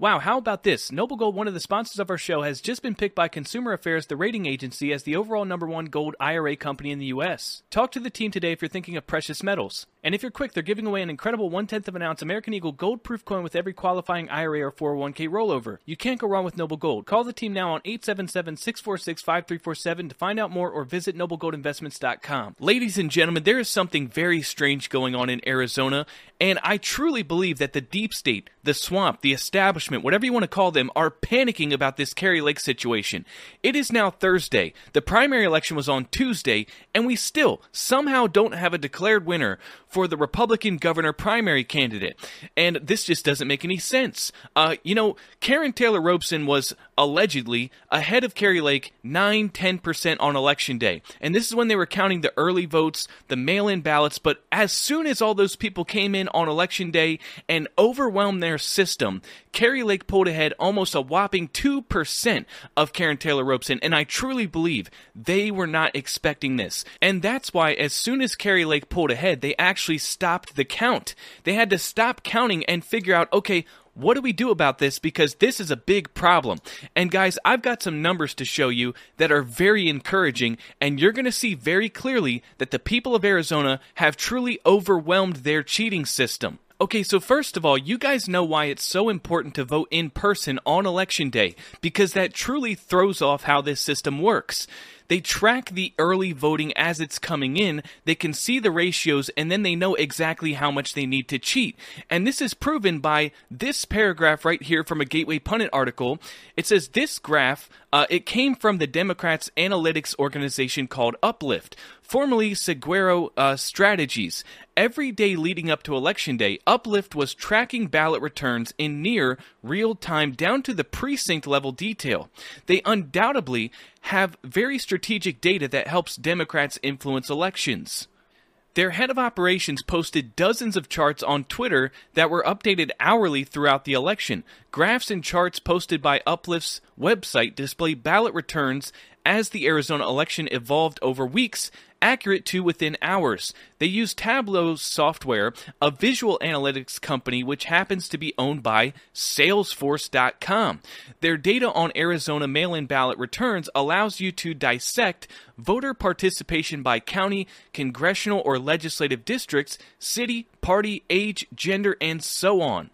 Wow, how about this? Noble Gold, one of the sponsors of our show, has just been picked by Consumer Affairs, the rating agency, as the overall number one gold IRA company in the U.S. Talk to the team today if you're thinking of precious metals. And if you're quick, they're giving away an incredible one tenth of an ounce American Eagle gold proof coin with every qualifying IRA or 401k rollover. You can't go wrong with Noble Gold. Call the team now on 877 646 5347 to find out more or visit noblegoldinvestments.com. Ladies and gentlemen, there is something very strange going on in Arizona, and I truly believe that the deep state, the swamp, the establishment, whatever you want to call them, are panicking about this Kari Lake situation. It is now Thursday. The primary election was on Tuesday, and we still somehow don't have a declared winner for the Republican governor primary candidate. And this just doesn't make any sense. Uh, you know, Karrin Taylor Robson was allegedly ahead of Kari Lake 9 10% on election day. And this is when they were counting the early votes, the mail in ballots. But as soon as all those people came in on election day and overwhelmed their system, Kari Lake pulled ahead almost a whopping 2% of Karrin Taylor Robson. And I truly believe they were not expecting this. And that's why, as soon as Kari Lake pulled ahead, they actually stopped the count. They had to stop counting and figure out, okay, what do we do about this? Because this is a big problem. And guys, I've got some numbers to show you that are very encouraging, and you're going to see very clearly that the people of Arizona have truly overwhelmed their cheating system. Okay, so first of all, you guys know why it's so important to vote in person on election day, because that truly throws off how this system works. They track the early voting as it's coming in, they can see the ratios, and then they know exactly how much they need to cheat. And this is proven by this paragraph right here from a Gateway Pundit article. It says this graph, uh, it came from the Democrats' analytics organization called Uplift, formerly Saguaro uh, Strategies. Every day leading up to Election Day, Uplift was tracking ballot returns in near real time down to the precinct level detail. They undoubtedly have very strategic data that helps Democrats influence elections. Their head of operations posted dozens of charts on Twitter that were updated hourly throughout the election. Graphs and charts posted by Uplift's website display ballot returns as the Arizona election evolved over weeks accurate to within hours. They use Tableau software, a visual analytics company which happens to be owned by Salesforce.com. Their data on Arizona mail in ballot returns allows you to dissect voter participation by county, congressional, or legislative districts, city, party, age, gender, and so on.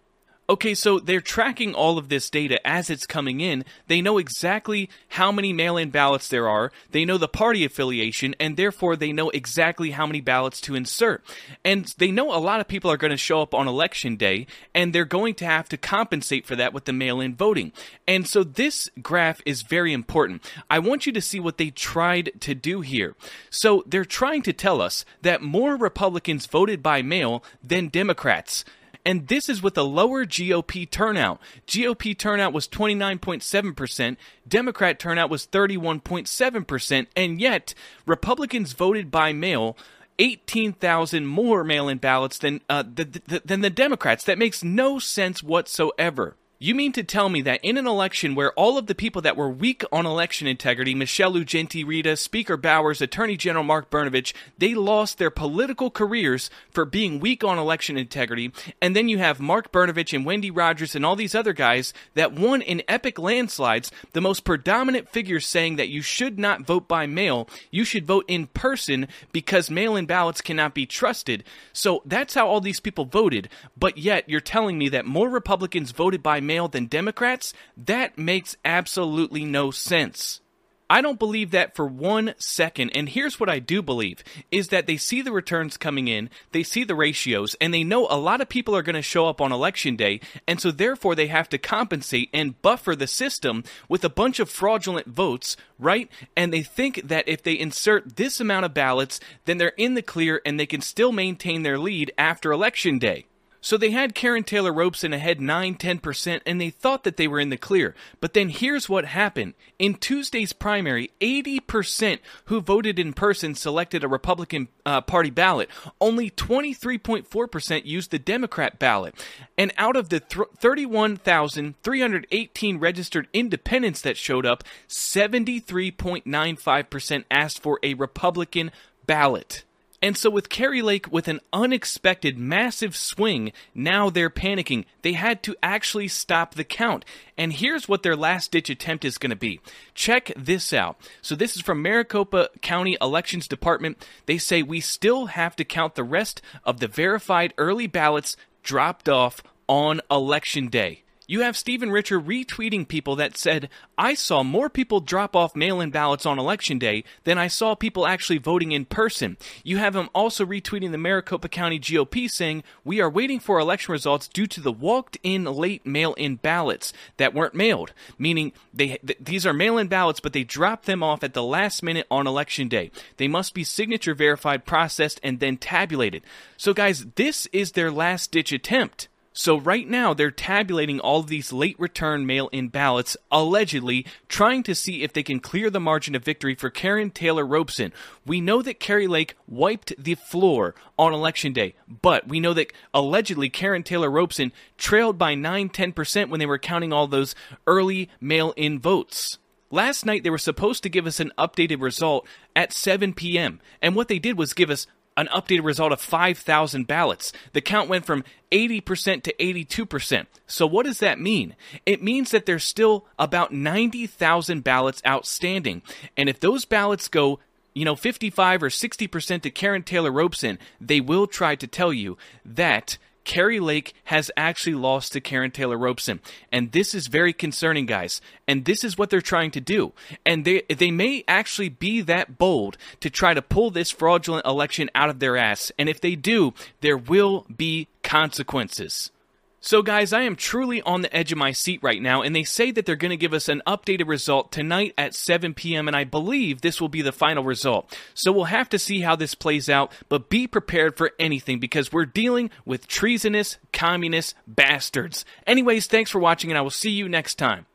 Okay, so they're tracking all of this data as it's coming in. They know exactly how many mail in ballots there are. They know the party affiliation, and therefore they know exactly how many ballots to insert. And they know a lot of people are going to show up on election day, and they're going to have to compensate for that with the mail in voting. And so this graph is very important. I want you to see what they tried to do here. So they're trying to tell us that more Republicans voted by mail than Democrats. And this is with a lower GOP turnout. GOP turnout was 29.7%, Democrat turnout was 31.7%, and yet Republicans voted by mail 18,000 more mail in ballots than, uh, the, the, than the Democrats. That makes no sense whatsoever. You mean to tell me that in an election where all of the people that were weak on election integrity, Michelle Ugenti Rita, Speaker Bowers, Attorney General Mark Brnovich, they lost their political careers for being weak on election integrity, and then you have Mark Brnovich and Wendy Rogers and all these other guys that won in epic landslides, the most predominant figures saying that you should not vote by mail, you should vote in person because mail-in ballots cannot be trusted. So that's how all these people voted, but yet you're telling me that more Republicans voted by mail than Democrats, that makes absolutely no sense. I don't believe that for one second. And here's what I do believe is that they see the returns coming in, they see the ratios, and they know a lot of people are going to show up on election day. And so therefore they have to compensate and buffer the system with a bunch of fraudulent votes, right? And they think that if they insert this amount of ballots, then they're in the clear and they can still maintain their lead after election day. So they had Karrin Taylor Robson ahead 9 10%, and they thought that they were in the clear. But then here's what happened. In Tuesday's primary, 80% who voted in person selected a Republican uh, Party ballot. Only 23.4% used the Democrat ballot. And out of the th- 31,318 registered independents that showed up, 73.95% asked for a Republican ballot. And so, with Kari Lake with an unexpected massive swing, now they're panicking. They had to actually stop the count. And here's what their last ditch attempt is going to be. Check this out. So, this is from Maricopa County Elections Department. They say we still have to count the rest of the verified early ballots dropped off on election day. You have Stephen Richer retweeting people that said, I saw more people drop off mail in ballots on election day than I saw people actually voting in person. You have him also retweeting the Maricopa County GOP saying, We are waiting for election results due to the walked in late mail in ballots that weren't mailed. Meaning, they, th- these are mail in ballots, but they dropped them off at the last minute on election day. They must be signature verified, processed, and then tabulated. So, guys, this is their last ditch attempt. So right now they're tabulating all of these late return mail-in ballots, allegedly trying to see if they can clear the margin of victory for Karrin Taylor Robson. We know that Kari Lake wiped the floor on election day, but we know that allegedly Karrin Taylor Robson trailed by 9-10% when they were counting all those early mail-in votes. Last night they were supposed to give us an updated result at 7 p.m. And what they did was give us an updated result of 5,000 ballots. The count went from 80% to 82%. So what does that mean? It means that there's still about 90,000 ballots outstanding. And if those ballots go you know, 55 or 60% to Karrin Taylor Robson, they will try to tell you that Kari Lake has actually lost to Karrin Taylor Robeson. And this is very concerning, guys. And this is what they're trying to do. And they, they may actually be that bold to try to pull this fraudulent election out of their ass. And if they do, there will be consequences. So, guys, I am truly on the edge of my seat right now, and they say that they're going to give us an updated result tonight at 7 p.m., and I believe this will be the final result. So, we'll have to see how this plays out, but be prepared for anything because we're dealing with treasonous, communist bastards. Anyways, thanks for watching, and I will see you next time.